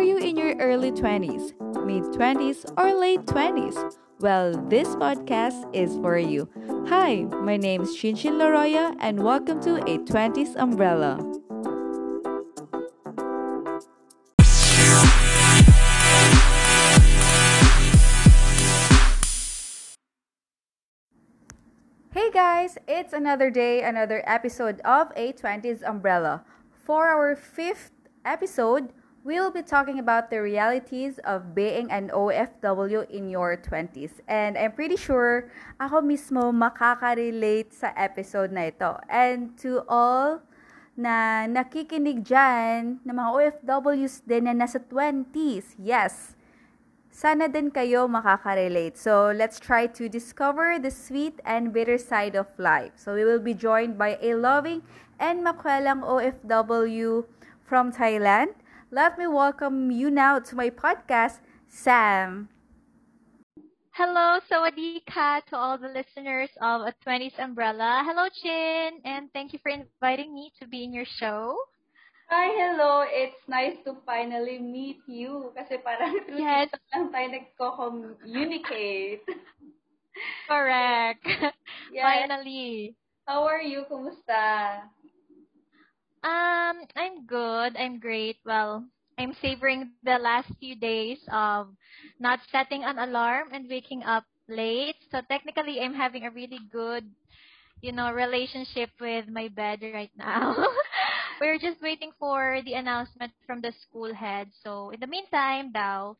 Are you in your early 20s, mid 20s, or late 20s? Well, this podcast is for you. Hi, my name is Shinshin Laroya, and welcome to a 20s Umbrella. Hey guys, it's another day, another episode of a 20s Umbrella. For our fifth episode, we'll be talking about the realities of being an OFW in your 20s. And I'm pretty sure ako mismo makaka-relate sa episode na ito. And to all na nakikinig dyan, na mga OFWs din na nasa 20s, yes, sana din kayo makaka-relate. So, let's try to discover the sweet and bitter side of life. So, we will be joined by a loving and makwelang OFW from Thailand. Let me welcome you now to my podcast, Sam. Hello, Sawadika to all the listeners of a 20s Umbrella. Hello, Chin, and thank you for inviting me to be in your show. Hi, hello. It's nice to finally meet you. Kasi parang Yes. dito lang tayo nagko-communicate. Correct. Yes. Finally. How are you? Kumusta? Um, I'm good. I'm great. Well, I'm savoring the last few days of not setting an alarm and waking up late. So technically, I'm having a really good, you know, relationship with my bed right now. We're just waiting for the announcement from the school head. So in the meantime, daw,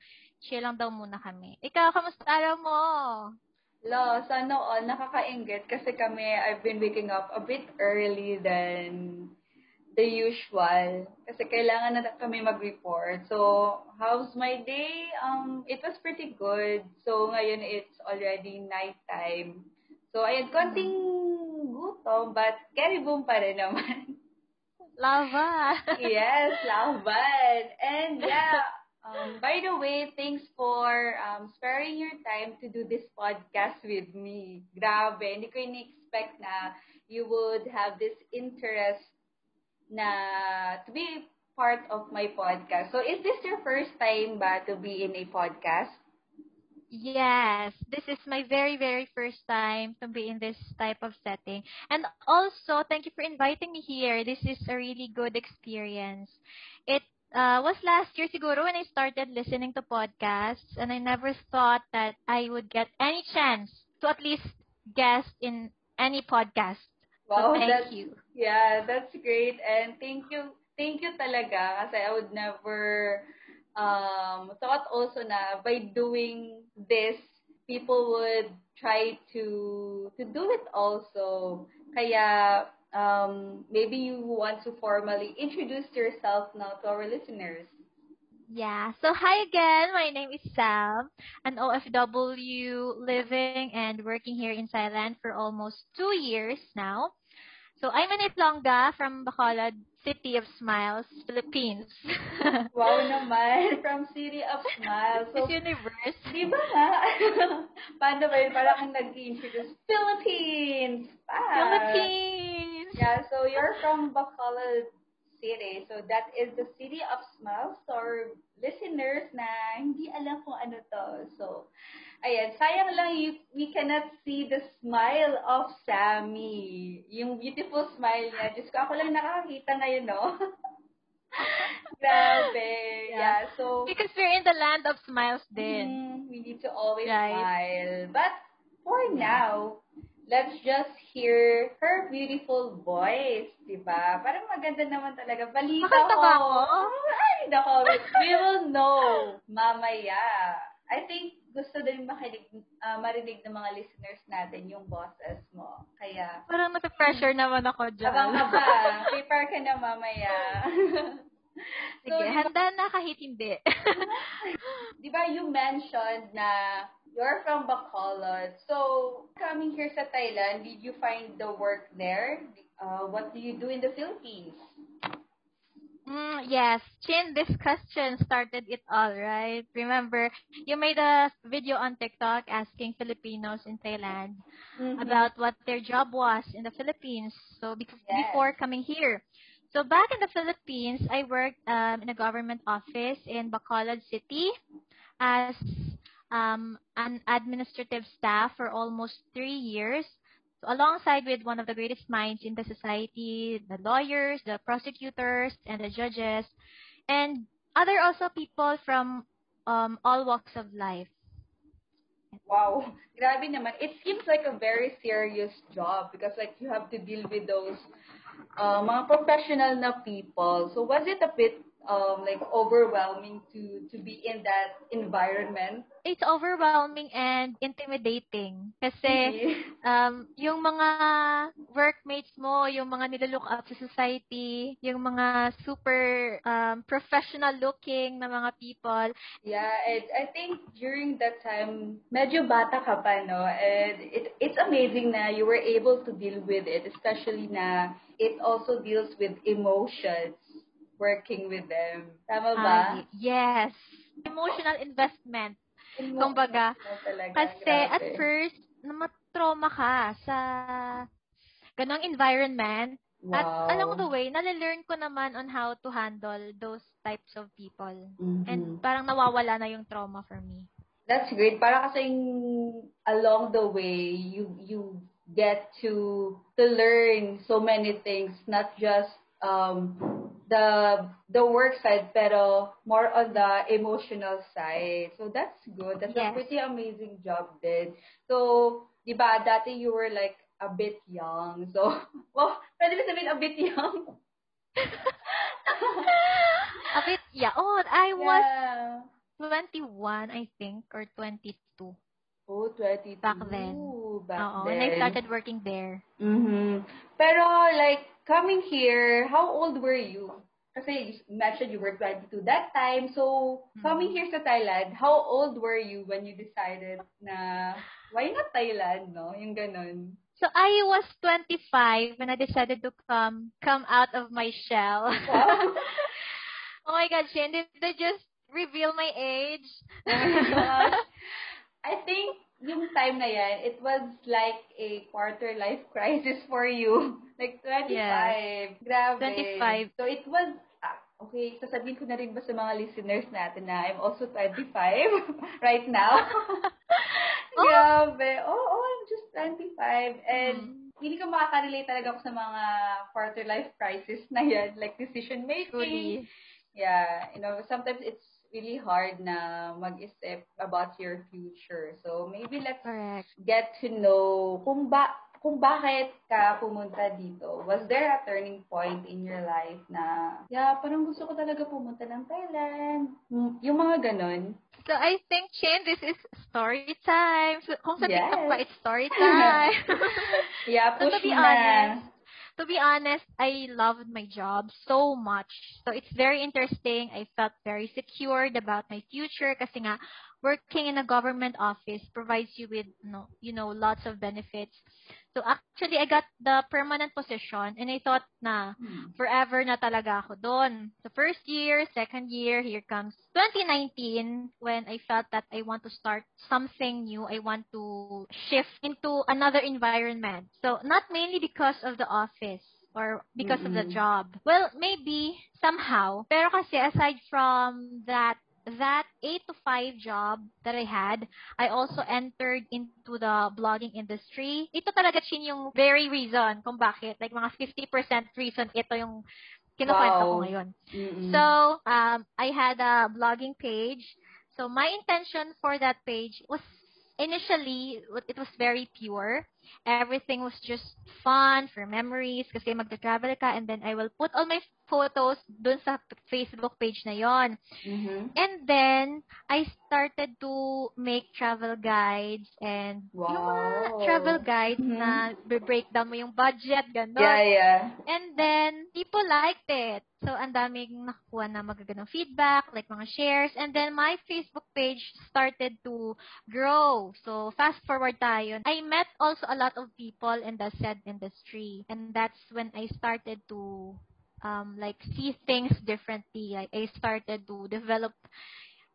chill lang daw muna kami. Ikaw, kamusta araw mo? Lo, sana all nakakaingit kasi kami, I've been waking up a bit early than the usual. Kasi kailangan na kami mag-report. So, how's my day? Um, it was pretty good. So, ngayon it's already nighttime. So, ayun, konting gutom, but carry boom pa rin naman. Lava. yes, laban. And yeah, um, by the way, thanks for um, sparing your time to do this podcast with me. Grabe, hindi ko in-expect na you would have this interest na to be part of my podcast. So is this your first time ba to be in a podcast? Yes, this is my very, very first time to be in this type of setting. And also, thank you for inviting me here. This is a really good experience. It uh, was last year siguro when I started listening to podcasts, and I never thought that I would get any chance to at least guest in any podcast. Wow, so thank that's, you. Yeah, that's great. And thank you, thank you talaga kasi I would never um, thought also na by doing this, people would try to to do it also. Kaya um, maybe you want to formally introduce yourself now to our listeners. Yeah. So hi again. My name is Sam, an OFW living and working here in Thailand for almost two years now. So I'm in Itlonga from Bacolod, City of Smiles, Philippines. Wow naman, from City of Smiles. So, Miss Universe. di ba nga? Paano ba yun? Parang nag-introduce. Philippines! Ah. Philippines. Yeah, so you're from Bacolod City. So that is the City of Smiles. Our listeners na hindi alam kung ano to. So, ayan, sayang lang you, we cannot see the smile of Sammy. Yung beautiful smile niya. Diyos ko, ako lang nakakakita ngayon, no? Grabe. Yeah. so Because we're in the land of smiles din. mm, we need to always Right. smile. But for now, let's just hear her beautiful voice, di ba? Parang maganda naman talaga. Balita Makanta ko. ba ako? Ay, nako. We will know mamaya. I think gusto din makinig, ah, marinig ng mga listeners natin yung bosses mo. Kaya, Parang nasa-pressure naman ako dyan. abang-abang. Prepare ka na mamaya. Sige, handa na kahit hindi. Di ba you mentioned na you're from Bacolod. So, coming here sa Thailand, did you find the work there? Uh, what do you do in the Philippines? Mm, yes, Chin, this question started it all, right? Remember, you made a video on TikTok asking Filipinos in Thailand Mm-hmm. about what their job was in the Philippines. So be- Yes. before coming here. So back in the Philippines, I worked um, in a government office in Bacolod City as um, an administrative staff for almost three years. So alongside with one of the greatest minds in the society, the lawyers, the prosecutors, and the judges, and other also people from um, all walks of life. Wow. Grabe naman. It seems like a very serious job because like you have to deal with those uh, mga professional na people. So was it a bit um, like overwhelming to to be in that environment? It's overwhelming and intimidating kasi Really? um yung mga workmates mo, yung mga nilalook up sa society, yung mga super um, professional looking na mga people. Yeah, and I think during that time, medyo bata ka pa, no? And it, it's amazing na you were able to deal with it, especially na it also deals with emotions working with them. Tama ba? Y- yes. Emotional investment. kumbaga, Emotional talaga, Kasi grabe. at first, namatrauma ka sa ganong environment. At Wow. along the way, nalelearn ko naman on how to handle those types of people. Mhm. And parang nawawala na yung trauma for me. That's great. Para kasing along the way, you you get to to learn so many things, not just um the the work side, pero more on the emotional side. So that's good. That's a pretty amazing job din. So, di ba, dati you were like a bit young. So, well, pwede ba sabihin a bit young? A bit, yeah. Oh, I was yeah. 21, I think, or 22. Oh, 22. Back then. Back Oo, then. when I started working there. Mm-hmm. Pero like coming here, how old were you? Kasi you mentioned you were 22 that time. So mm-hmm. coming here sa Thailand, how old were you when you decided na why not Thailand, no? Yung ganun. So I was 25 when I decided to come come out of my shell. Wow. oh my God, Shin, did they just reveal my age? Oh my. I think yung time na yan, it was like a quarter life crisis for you. Like 25. Yes. Grabe. 25. So it was, ah, okay, sasabihin ko na rin ba sa mga listeners natin na I'm also 25 right now? Oh. Grabe. Oh, oh, I'm just 25. And Mm. hindi ko makaka-relate talaga ako sa mga quarter life crisis na yan, like decision making. Truly. Yeah, you know, sometimes it's really hard na mag-isip about your future. So maybe let's Correct. get to know kung ba kung bakit ka pumunta dito. Was there a turning point in your life na, yeah, parang gusto ko talaga pumunta ng Thailand? Mm, Yung mga ganon. So I think, Chin, this is story time. So, kung sa Yes. TikTok ba, it's story time. Yeah, So, push to be honest, na. To be honest, I loved my job so much. So it's very interesting. I felt very secured about my future kasi nga working in a government office provides you with no, you know, lots of benefits. So actually I got the permanent position and I thought na Hmm. forever na talaga ako doon. The first year, second year, here comes 2019 when I felt that I want to start something new. I want to shift into another environment. So not mainly because of the office or because of the job. Well, maybe somehow. Pero kasi aside from that that 8 to 5 job that I had, I also entered into the blogging industry. Ito talaga chin yung very reason kung bakit. Like mga 50% reason ito yung kinukwento ko Wow. ngayon. Mm-mm. So, um, I had a blogging page. So, my intention for that page was initially, it was very pure. Everything was just fun for memories kasi magta-travel ka and then I will put all my photos dun sa Facebook page na yon. Mhm. And then, I started to make travel guides and yung mga Wow. travel guides Mhm. na breakdown mo yung budget, gano'n. Yeah, yeah. And then, people liked it. So, ang daming nakuha na magagandang feedback, like mga shares. And then, my Facebook page started to grow. So, fast forward tayo. I met also a lot of people in the said industry. And that's when I started to, um, like, see things differently. Like, I started to develop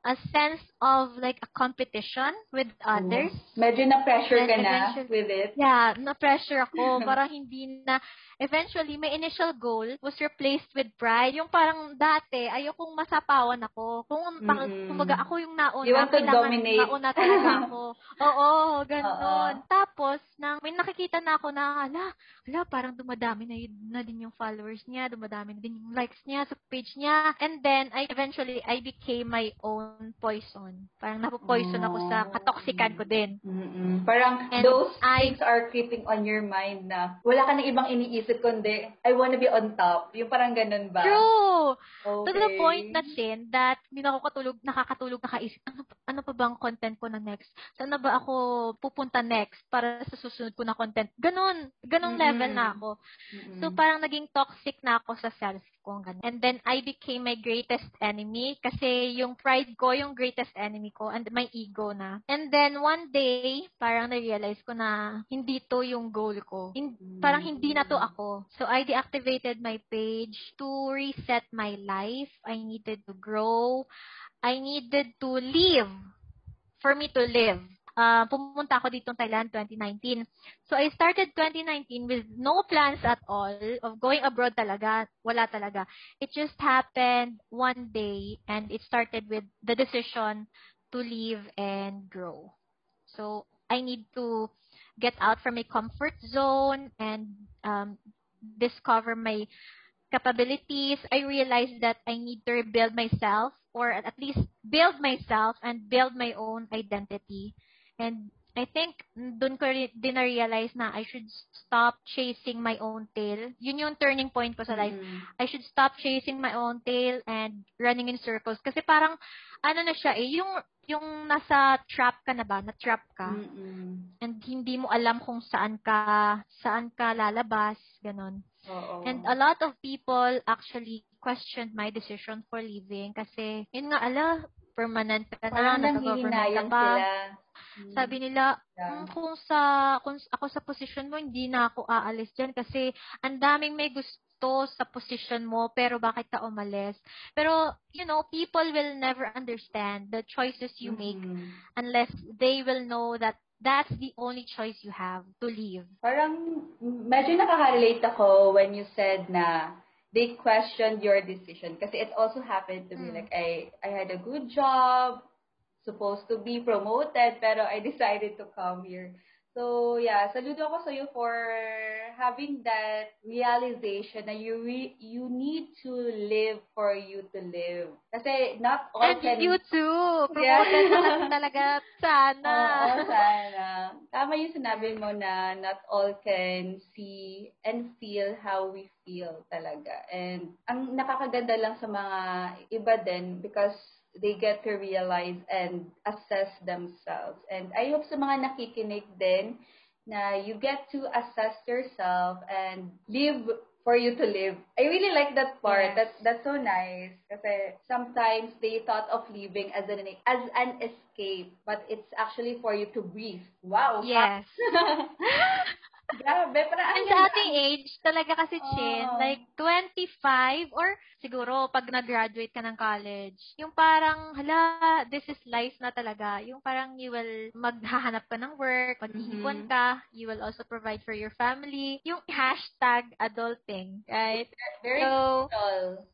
a sense of like a competition with others. Medyo na-pressure ka na with it. Yeah, na-pressure ako. parang hindi na, eventually, my initial goal was replaced with pride. Yung parang dati, ayokong masapawan ako. Kung, pang, Mm-mm. kumbaga, ako yung nauna. You want to dominate. Nauna talaga ako. Oo, ganon. Oo. Tapos, nang may nakikita na ako na, ala, ala, parang dumadami na, na din yung followers niya, dumadami na din yung likes niya sa page niya. And then, I eventually, I became my own poison. Parang napopoison ako sa Oh. katoxican ko din. Mm-mm. Parang And those I- things are creeping on your mind na wala ka na ibang iniisip kundi, I wanna be on top. Yung parang ganun ba? True! Okay. To the point na, Chin, that hindi na ako katulog, nakakatulog, nakaisip, ano, ano pa bang content ko na next? Saan na ba ako pupunta next para sa susunod ko na content? Ganon. Ganong Mm-mm. level na ako. Mm-mm. So, parang naging toxic na ako sa self ko. And then, I became my greatest enemy kasi yung pride ko, yung greatest enemy ko, and my ego na. And then, one day, parang na-realize ko na hindi to yung goal ko. Hin- parang hindi na to ako. So, I deactivated my page to reset my life. I needed to grow. I needed to live. For me to live. Uh, pumunta ako dito Thailand 2019. So, I started 2019 with no plans at all of going abroad talaga. Wala talaga. It just happened one day and it started with the decision to live and grow. So, I need to get out from my comfort zone and um, discover my capabilities. I realized that I need to rebuild myself or at least build myself and build my own identity. And I think dun ko din na-realize na I should stop chasing my own tail. Yun yung turning point ko sa life. Mm. I should stop chasing my own tail and running in circles. Kasi parang, ano na siya eh, yung, yung nasa trap ka na ba, na-trap ka, Mm-mm. and hindi mo alam kung saan ka, saan ka lalabas, ganon. Oo. And a lot of people actually questioned my decision for leaving kasi, yun nga, ala, permanent ka na, parang nasa-government ka pa. sila. Sabi nila, Yeah. "Hmm, kung sa kung ako sa posisyon mo, hindi na ako aalis diyan kasi ang daming may gusto sa position mo, pero bakit ka umalis? Pero, you know, people will never understand the choices you make Mm. unless they will know that that's the only choice you have to leave. Parang medyo nakaka-relate ako when you said na they questioned your decision kasi it also happened to me Mm. like I I had a good job supposed to be promoted pero I decided to come here so yeah saludo ako sa you for having that realization na you re- you need to live for you to live kasi not all And can you too! Yeah. Promoted ka na talaga. Sana. Oo, sana. Tama yung sinabi mo na not all can see and feel how we feel talaga. And ang nakakaganda lang sa mga iba din because they get to realize and assess themselves. And I hope sa mga nakikinig din na you get to assess yourself and live for you to live. I really like that part. Yes. That's that's so nice. Kasi sometimes they thought of leaving as an as an escape, but it's actually for you to breathe. Wow. Yes. Grabe, parang ang And sa ating age, talaga kasi, Chin, Oo. like 25 or siguro pag nag-graduate ka ng college, yung parang, hala, this is life na talaga. Yung parang you will maghahanap ka ng work, maghihipon Mhm. ka, you will also provide for your family. Yung hashtag adulting, right? Very So,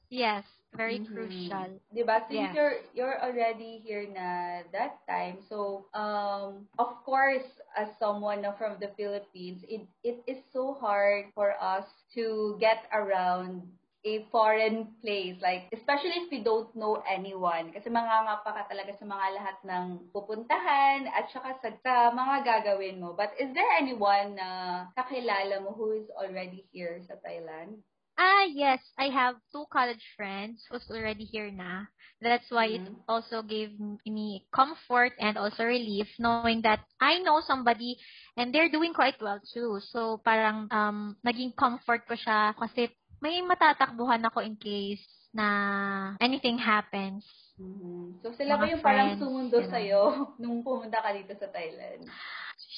yes, very Mhm. crucial. Diba? Since Yes. you're you're already here na that time, so um of course as someone from the Philippines, it it is so hard for us to get around a foreign place like especially if we don't know anyone kasi mangangapa ka talaga sa mga lahat ng pupuntahan at saka sa, sa mga gagawin mo but is there anyone na kakilala mo who is already here sa Thailand Ah, yes. I have two college friends who's already here na. That's why it Mhm. also gave me comfort and also relief knowing that I know somebody and they're doing quite well too. So, parang um, naging comfort ko siya kasi may matatakbuhan ako in case na anything happens. Mhm. So, sila ba yung parang sumundo ganun. sa'yo nung pumunta ka dito sa Thailand?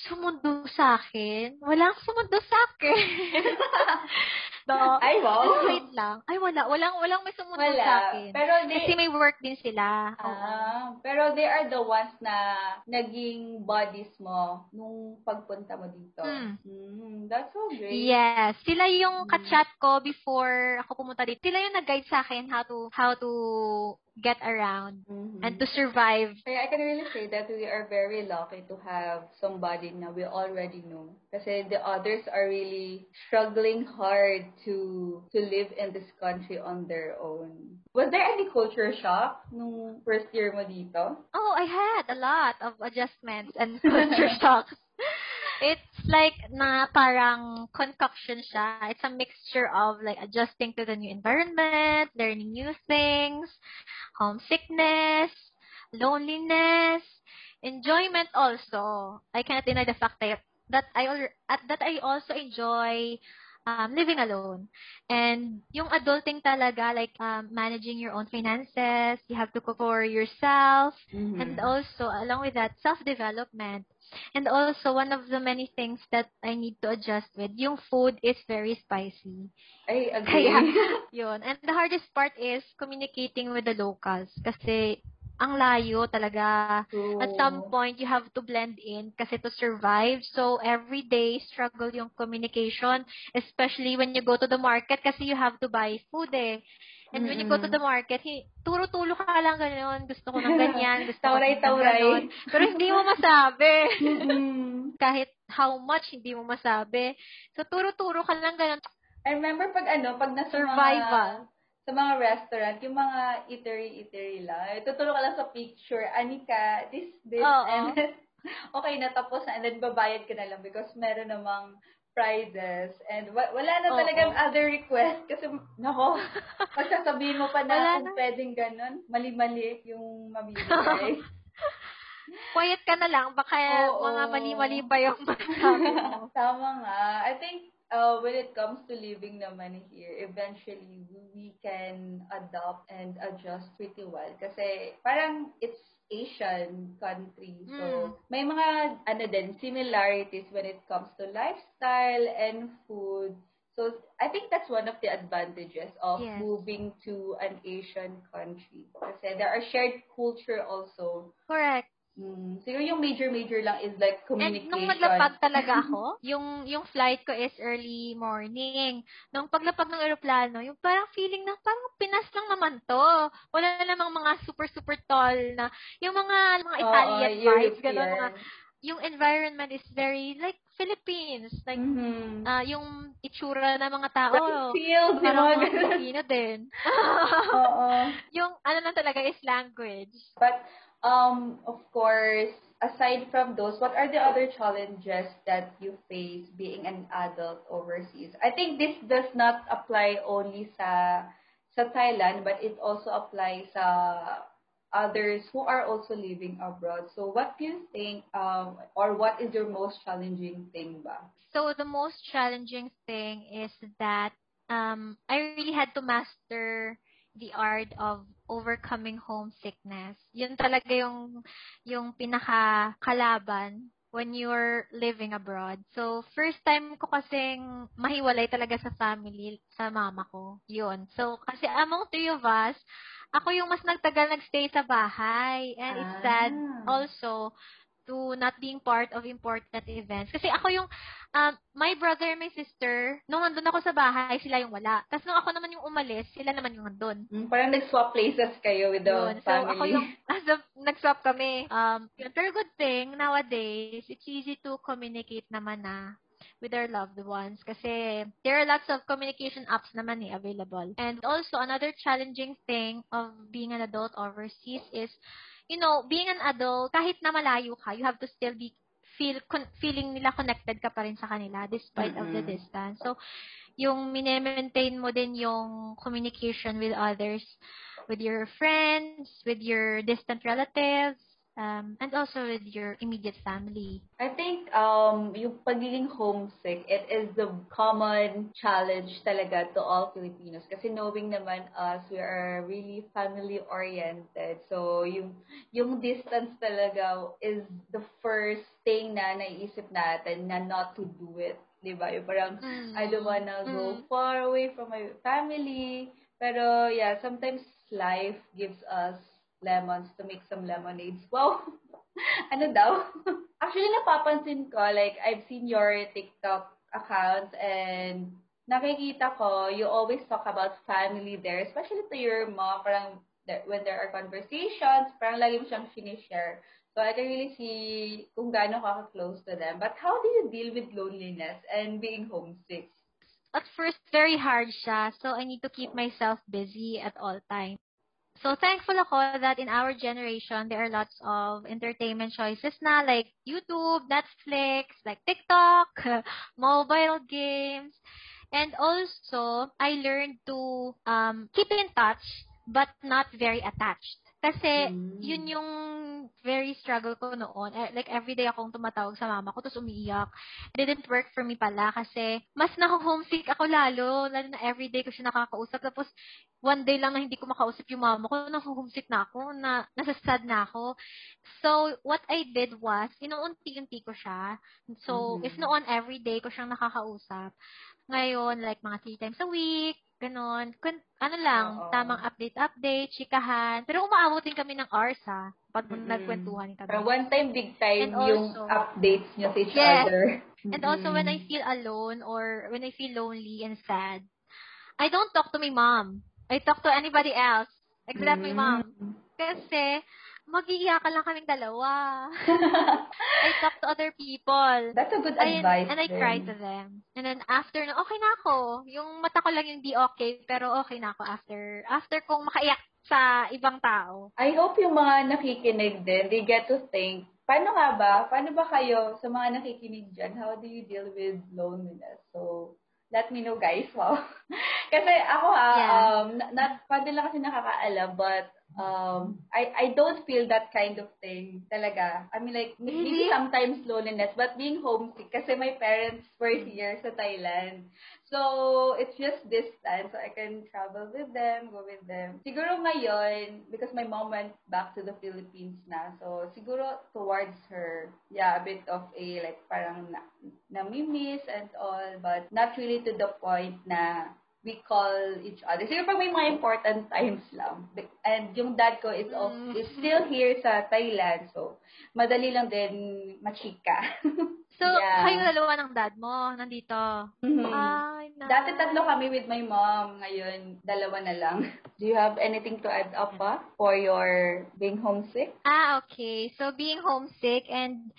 Sumundo sa akin? Walang sumundo sa akin. No. Ay, wow. Just wait lang. Ay, wala. Walang, walang may sumunod Wala. sa akin. Pero they, Kasi may work din sila. Oo. Ah, pero they are the ones na naging buddies mo nung pagpunta mo dito. Mm. Mm, that's so great. Yes. Sila yung Mm. kachat ko before ako pumunta dito. Sila yung nag-guide sa akin how to, how to get around Mhm. and to survive. Kaya I can really say that we are very lucky to have somebody na we already know. Kasi the others are really struggling hard to to live in this country on their own. Was there any culture shock nung first year mo dito? Oh, I had a lot of adjustments and culture shocks. It's like na parang concoction siya. It's a mixture of like adjusting to the new environment, learning new things, homesickness, loneliness, enjoyment also. I cannot deny the fact that that I that I also enjoy um, living alone. And yung adulting talaga, like um, managing your own finances, you have to cook for yourself, Mm-hmm. and also, along with that, self-development. And also, one of the many things that I need to adjust with, yung food is very spicy. I agree. Kaya, yun. And the hardest part is communicating with the locals. Kasi, ang layo talaga. True. At some point, you have to blend in kasi to survive. So, every day, struggle yung communication, especially when you go to the market kasi you have to buy food eh. And when you go to the market, hi- turo-tulo ka lang gano'n. Gusto ko ng ganyan. Gusto ko ng ganon. Pero hindi mo masabi. Kahit how much, hindi mo masabi. So, turo-turo ka lang gano'n. I remember pag ano, pag nasa Survival. mga, sa mga restaurant, yung mga eatery-eatery lang, tutulong ka lang sa picture, Anika, this, this, Oo. and then, okay na, tapos na, and then babayad ka na lang because meron namang prizes, and wa- wala na talagang other request, kasi, nako, pagsasabihin mo pa na Wala kung na. pwedeng ganun, mali-mali yung mabibigay. Quiet ka na lang. Baka Oo. mga mali-mali pa yung masabi mo. Tama nga. I think uh, when it comes to living naman here, eventually we can adopt and adjust pretty well. Kasi parang it's Asian country. So, Mm. may mga ano din, similarities when it comes to lifestyle and food. So, I think that's one of the advantages of Yes. moving to an Asian country. Kasi there are shared culture also. Correct. Mm. So, yung major-major lang is like And communication. nung naglapag talaga ako, yung yung flight ko is early morning. Nung paglapag ng eroplano, yung parang feeling na parang Pinas lang naman to. Wala namang mga super super tall na yung mga mga Italian vibes, gano'n mga yung environment is very like Philippines, like Mhm. ah, yung itsura ng mga tao. Yung Parang mga. Filipino din. Oo. yung ano lang talaga is language. But, um, of course, aside from those, what are the other challenges that you face being an adult overseas? I think this does not apply only sa sa Thailand, but it also applies sa others who are also living abroad. So, what do you think, um, or what is your most challenging thing ba? So the most challenging thing is that um, I really had to master the art of overcoming homesickness. Yun talaga yung yung pinaka kalaban when you're living abroad. So, first time ko kasing mahiwalay talaga sa family, sa mama ko. Yun. So, kasi among three of us, ako yung mas nagtagal nagstay sa bahay. And it's sad Ah. also to not being part of important events. Kasi ako yung, um, my brother and my sister, nung nandun ako sa bahay, sila yung wala. Tapos nung ako naman yung umalis, sila naman yung nandun. Mm, parang nag-swap places kayo with the Yun. So, family. ako yung, as a, nag-swap kami. Um. Pero good thing, nowadays, it's easy to communicate naman na with our loved ones kasi there are lots of communication apps naman eh, available. And also, another challenging thing of being an adult overseas is, you know, being an adult, kahit na malayo ka, you have to still be feel con- feeling nila connected ka pa rin sa kanila despite of the distance. So, yung mine-maintain mo din yung communication with others, with your friends, with your distant relatives, um, and also with your immediate family. I think um yung pagiging homesick, it is the common challenge talaga to all Filipinos. Kasi knowing naman us, we are really family oriented. So yung yung distance talaga is the first thing na naiisip natin na not to do it di ba? Yung parang, Mm. I don't wanna go Mm. far away from my family. Pero, yeah, sometimes life gives us lemons to make some lemonades. Wow! ano daw? Actually, napapansin ko, like, I've seen your TikTok account and nakikita ko, you always talk about family there, especially to your mom, parang when there are conversations, parang lagi mo siyang sinishare. So I can really see kung gaano ka close to them. But how do you deal with loneliness and being homesick? At first, very hard siya. So, I need to keep myself busy at all times. So, thankful ako that in our generation, there are lots of entertainment choices na like YouTube, Netflix, like TikTok, mobile games. And also, I learned to um, keep in touch but not very attached. Kasi, Mm. yun yung very struggle ko noon. Eh, Like, everyday akong tumatawag sa mama ko, tapos umiiyak. It didn't work for me pala kasi mas nako-homesick ako lalo. Lalo na everyday ko siya nakakausap. Tapos, one day lang na hindi ko makausap yung mama ko, nako-homesick na ako, na, nasasad na ako. So, what I did was, inuunti-unti ko siya. So, Mhm. if noon everyday ko siyang nakakausap, ngayon, like, mga three times a week, ganon. Kun, ano lang, Oo. tamang update-update, chikahan. Pero umaabot din kami ng hours, ha, pag Mm-mm. nagkwentuhan kami. Parang one time, big time And yung also- updates niyo sa each Yes. other. And also, when I feel alone or when I feel lonely and sad, I don't talk to my mom. I talk to anybody else except my mom. Mm. Kasi, mag-iiyakan lang kaming dalawa. I talk to other people. That's a good Ayun, advice. and I din. cry to them. And then after, na okay na ako. Yung mata ko lang yung di okay, pero okay na ako after, after kong makaiyak sa ibang tao. I hope yung mga nakikinig din, they get to think, paano nga ba? Paano ba kayo sa mga nakikinig dyan? How do you deal with loneliness? So, let me know guys. Wow. kasi ako ha, Yeah. um, na, paano lang kasi nakakaalam, but um, I, I don't feel that kind of thing talaga. I mean like, maybe Really? sometimes loneliness, but being homesick kasi my parents were here sa Thailand. So, it's just distance. So, I can travel with them, go with them. Siguro ngayon, because my mom went back to the Philippines na, so siguro towards her, yeah, a bit of a, like, parang na, nami-miss and all, but not really to the point na we call each other. Siguro pag may mga important times lang. And yung dad ko is, of, Mm. is still here sa Thailand, so madali lang din machika. So, Yeah. kayo dalawa ng dad mo, nandito. Mhm. Ay, nice. Dati tatlo kami with my mom. Ngayon, dalawa na lang. Do you have anything to add up pa for your being homesick? Ah, okay. So, being homesick and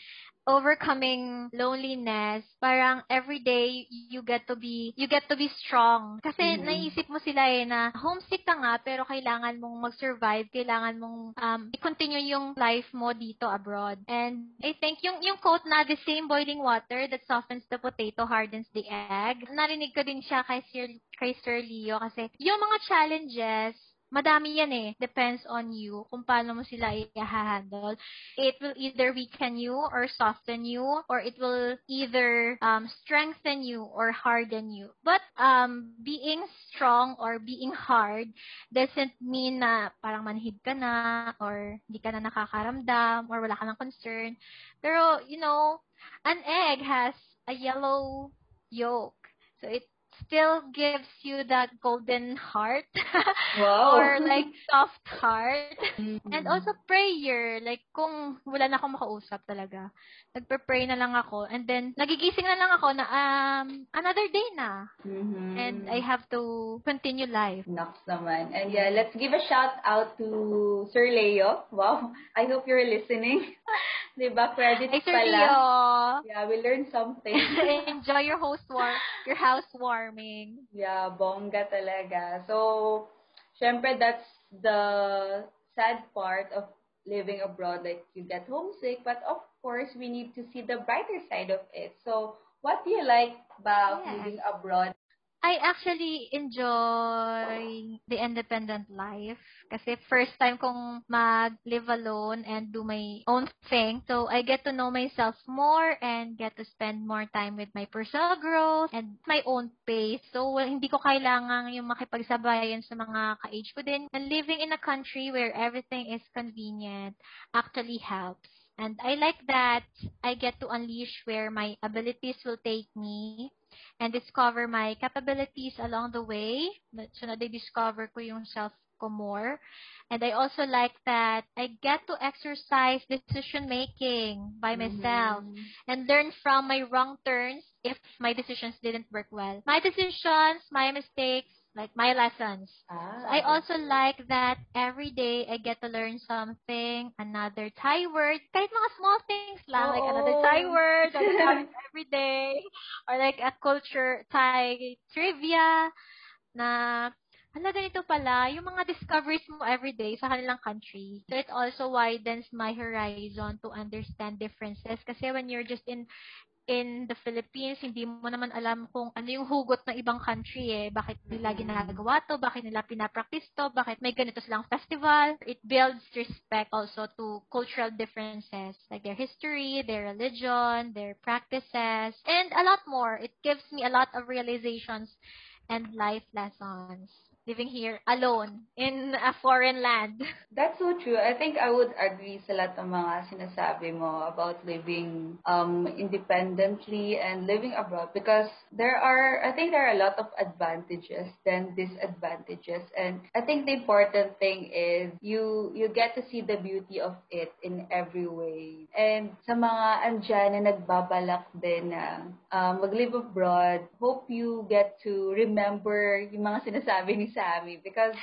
overcoming loneliness, parang every day you get to be you get to be strong. Kasi Mhm. naisip mo sila eh na homesick ka nga pero kailangan mong mag-survive, kailangan mong um, i-continue yung life mo dito abroad. And I think yung yung quote na the same boiling water that softens the potato hardens the egg. Narinig ko din siya kay Sir kay Sir Leo kasi yung mga challenges Madami yan eh. Depends on you kung paano mo sila i-handle. It will either weaken you or soften you or it will either um, strengthen you or harden you. But um, being strong or being hard doesn't mean na parang manhid ka na or hindi ka na nakakaramdam or wala ka ng concern. Pero, you know, an egg has a yellow yolk. So it still gives you that golden heart Wow. or like soft heart. Mhm. And also prayer, like kung wala na akong makausap talaga, nagpe-pray na lang ako and then nagigising na lang ako na um another day na Mhm. and I have to continue life. Nox naman. And yeah, let's give a shout out to Sir Leo. Wow. I hope you're listening. diba? Credits Hey Sir pala. Leo, Yeah, we learned something. enjoy your host war, your housewarming. yeah, bongga talaga. So, syempre, that's the sad part of living abroad. Like, you get homesick, but of course, we need to see the brighter side of it. So, what do you like about Yes. living abroad? I actually enjoy the independent life kasi first time kong mag-live alone and do my own thing. So, I get to know myself more and get to spend more time with my personal growth and my own pace. So, hindi ko kailangan yung makipagsabayan sa mga ka-age ko din. And living in a country where everything is convenient actually helps. And I like that I get to unleash where my abilities will take me and discover my capabilities along the way. So na discover ko yung self ko more. And I also like that I get to exercise decision making by myself Mhm. and learn from my wrong turns if my decisions didn't work well. My decisions, my mistakes, like my lessons. Ah, I also okay. like that every day I get to learn something, another Thai word, kahit mga small things lang, like another. Thai word that I have every day, or like a culture, Thai trivia, na, hala, ganito pala, yung mga discoveries mo every day sa kanilang country. So it also widens my horizon to understand differences. Kasi when you're just in in the Philippines, hindi mo naman alam kung ano yung hugot ng ibang country eh. Bakit nila ginagawa to? Bakit nila pinapractice to? Bakit may ganito silang festival? It builds respect also to cultural differences, like their history, their religion, their practices, and a lot more. It gives me a lot of realizations and life lessons living here alone in a foreign land. That's so true. I think I would agree sa lahat ng mga sinasabi mo about living um, independently and living abroad because there are, I think there are a lot of advantages than disadvantages. And I think the important thing is you you get to see the beauty of it in every way. And sa mga andyan na nagbabalak din na um, mag-live abroad, hope you get to remember yung mga sinasabi ni Sammy because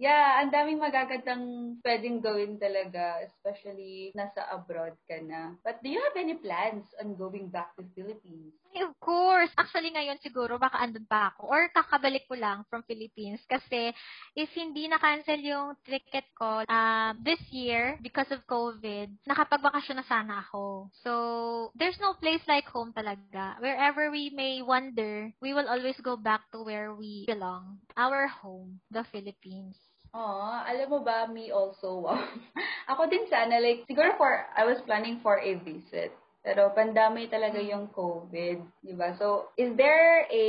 Yeah, ang daming magagandang pwedeng gawin talaga, especially nasa abroad ka na. But do you have any plans on going back to Philippines? Of course. Actually, ngayon siguro baka andun pa ako. Or kakabalik ko lang from Philippines. Kasi if hindi na-cancel yung ticket ko um, this year because of COVID, nakapagbakasyon na sana ako. So, there's no place like home talaga. Wherever we may wander, we will always go back to where we belong. Our home, the Philippines. Oh, alam mo ba, me also. Ako din sana, like, siguro for, I was planning for a visit. Pero pandamay talaga yung COVID, di ba? So, is there a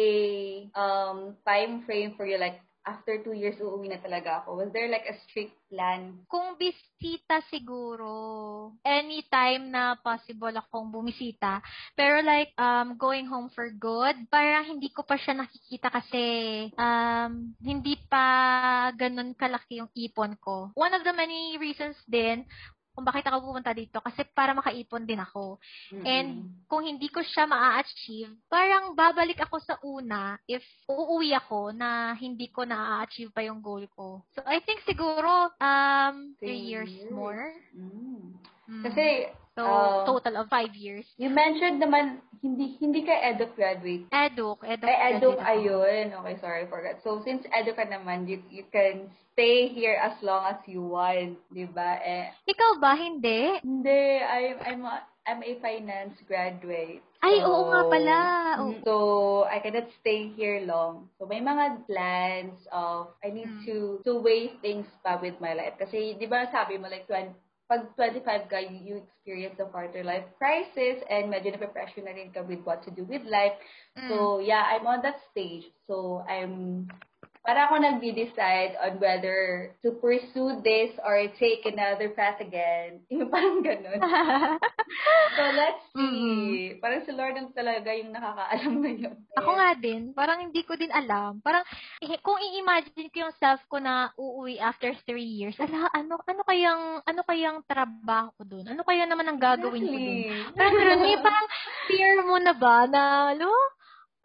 um time frame for you, like, after two years, uuwi na talaga ako? Was there like a strict plan? Kung bisita siguro, anytime na possible akong bumisita. Pero like, um, going home for good, parang hindi ko pa siya nakikita kasi um, hindi pa ganun kalaki yung ipon ko. One of the many reasons din kung bakit ako pumunta dito kasi para makaipon din ako. And kung hindi ko siya maa-achieve, parang babalik ako sa una if uuwi ako na hindi ko na-achieve pa yung goal ko. So, I think siguro, um, three Three years, years. more. Mm. Mm. Kasi, so, um, total of five years. you mentioned naman, hindi hindi ka EDUC graduate. Eduk, eduk. Ay, ako. ayun. Okay, sorry, forgot. So, since EDUC ka naman, you, you can stay here as long as you want, di ba? Eh, Ikaw ba? Hindi? hindi, I'm, I'm, a, I'm a finance graduate. Ay, oo nga pala. Mm, So, I cannot stay here long. So, may mga plans of, I need Mm. to, to weigh things pa with my life. Kasi, di ba sabi mo, like, 20, pag 25 ka, you, you experience the quarter life crisis and medyo nape-pressure na rin ka with what to do with life. Mm. So, yeah, I'm on that stage. So, I'm, para ako nag-decide on whether to pursue this or take another path again. Yung parang ganun. So, let's see. Parang si Lord ang talaga yung nakakaalam ngayon. Ako nga din, parang hindi ko din alam. Parang, eh, kung i-imagine ko yung self ko na uuwi after three years, ala, ano, ano kayang, ano kayang trabaho ko dun? Ano kaya naman ang gagawin ko dun? Parang may parang fear mo na ba na, lo,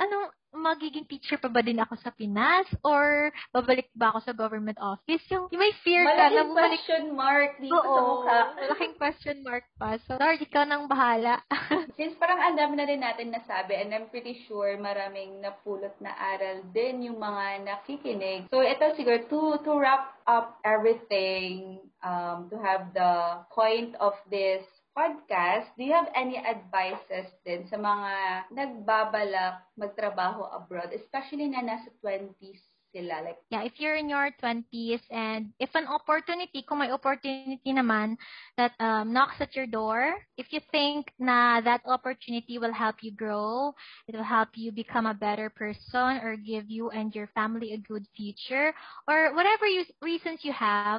anong, magiging teacher pa ba din ako sa Pinas? Or babalik ba ako sa government office? Yung, yung may fear ka na Malaking bumalik. question mark dito sa Oo, mukha. malaking question mark pa. So, Lord, ikaw nang bahala. Since parang ang dami na rin natin nasabi and I'm pretty sure maraming napulot na aral din yung mga nakikinig. So ito siguro to to wrap up everything um to have the point of this podcast, do you have any advices din sa mga nagbabalak magtrabaho abroad, especially na nasa 20s sila? Like, yeah, if you're in your 20s and if an opportunity, kung may opportunity naman that um, knocks at your door, if you think na that opportunity will help you grow, it will help you become a better person or give you and your family a good future, or whatever you, reasons you have,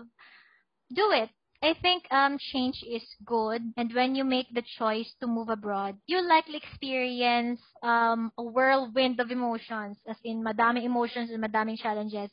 do it. I think um change is good and when you make the choice to move abroad, you likely experience um a whirlwind of emotions as in madaming emotions and madaming challenges.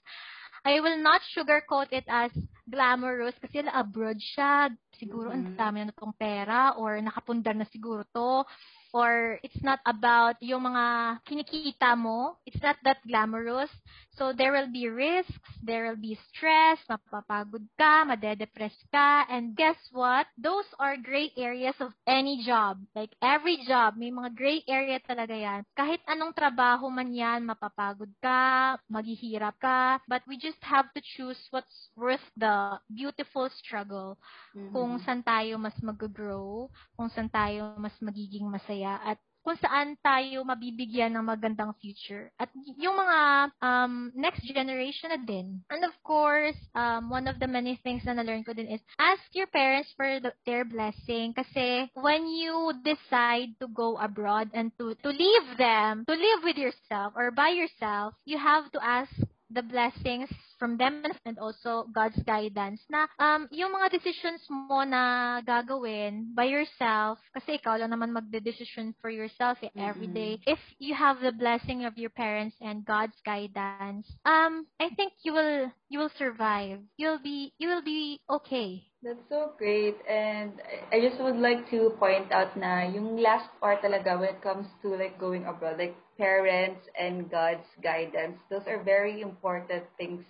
I will not sugarcoat it as glamorous kasi abroad siya. Siguro mm-hmm. ang dami na itong pera or nakapundar na siguro to or it's not about yung mga kinikita mo. It's not that glamorous. So there will be risks, there will be stress, mapapagod ka, madedepress ka, and guess what? Those are gray areas of any job. Like every job, may mga gray area talaga yan. Kahit anong trabaho man yan, mapapagod ka, maghihirap ka, but we just have to choose what's worth the beautiful struggle. Mm-hmm. Kung saan tayo mas mag-grow, kung saan tayo mas magiging masaya, at kung saan tayo mabibigyan ng magandang future. At yung mga um, next generation na din. And of course, um, one of the many things na na-learn ko din is ask your parents for the, their blessing. Kasi when you decide to go abroad and to, to leave them, to live with yourself or by yourself, you have to ask the blessings from them and also God's guidance na um, yung mga decisions mo na gagawin by yourself, kasi ikaw lang naman magde-decision for yourself eh, every day. Mm-hmm. If you have the blessing of your parents and God's guidance, um, I think you will you will survive. You'll be you will be okay. That's so great. And I just would like to point out na yung last part talaga when it comes to like going abroad, like parents and God's guidance, those are very important things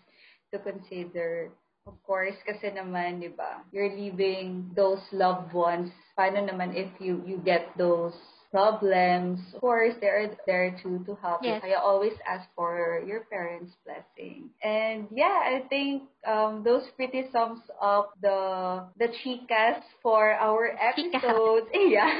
to consider. Of course, kasi naman, di ba, you're leaving those loved ones. Paano naman if you, you get those problems. Of course, they're there to to help yes. you. Kaya always ask for your parents' blessing. And yeah, I think um, those pretty sums up the the chicas for our episode. yeah.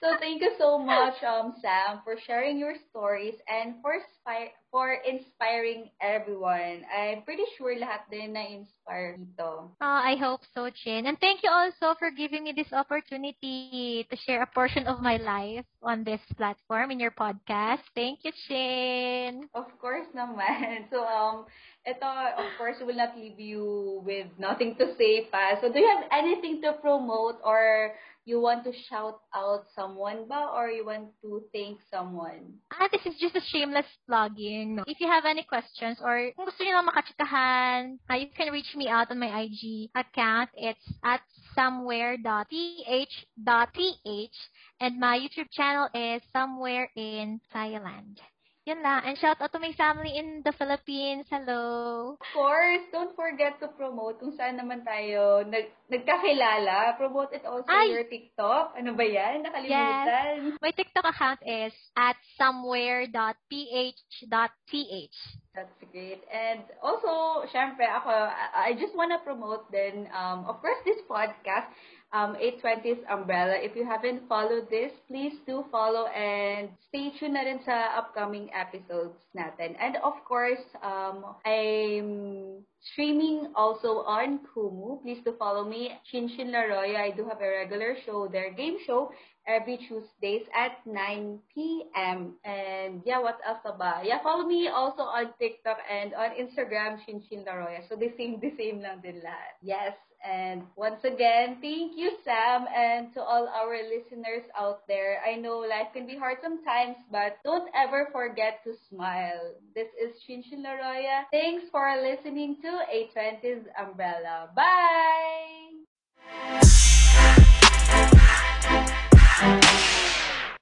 so thank you so much, um, Sam, for sharing your stories and for inspire for inspiring everyone. I'm pretty sure lahat din na-inspire dito. Oh, I hope so, Chin. And thank you also for giving me this opportunity to share a portion of my life on this platform in your podcast. Thank you, Chin. Of course naman. So, um, ito, of course, will not leave you with nothing to say pa. So, do you have anything to promote or you want to shout out someone ba or you want to thank someone? Ah, this is just a shameless plugging. If you have any questions or kung gusto niyo lang makachikahan, uh, you can reach me out on my IG account. It's at somewhere.th.th and my YouTube channel is somewhere in Thailand. Yun lang. And shout out to my family in the Philippines. Hello. Of course, don't forget to promote kung saan naman tayo nag nagkakilala. Promote it also Ay! your TikTok. Ano ba yan? Nakalimutan. Yes. My TikTok account is at somewhere.ph.th. That's great. And also, syempre, ako, I just wanna promote then, um, of course, this podcast um, 820's Umbrella. If you haven't followed this, please do follow and stay tuned na rin sa upcoming episodes natin. And of course, um, I'm streaming also on Kumu. Please do follow me, Chinchin Laroya. I do have a regular show there, game show, every Tuesdays at 9 p.m. And yeah, what else ba? Yeah, follow me also on TikTok and on Instagram, Chinchin Laroya. So the same, the same lang din lahat. Yes, and once again, thank you, Sam, and to all our listeners out there. I know life can be hard sometimes, but don't ever forget to smile. This is Chinchin Laroya. Thanks for listening to A20's Umbrella. Bye!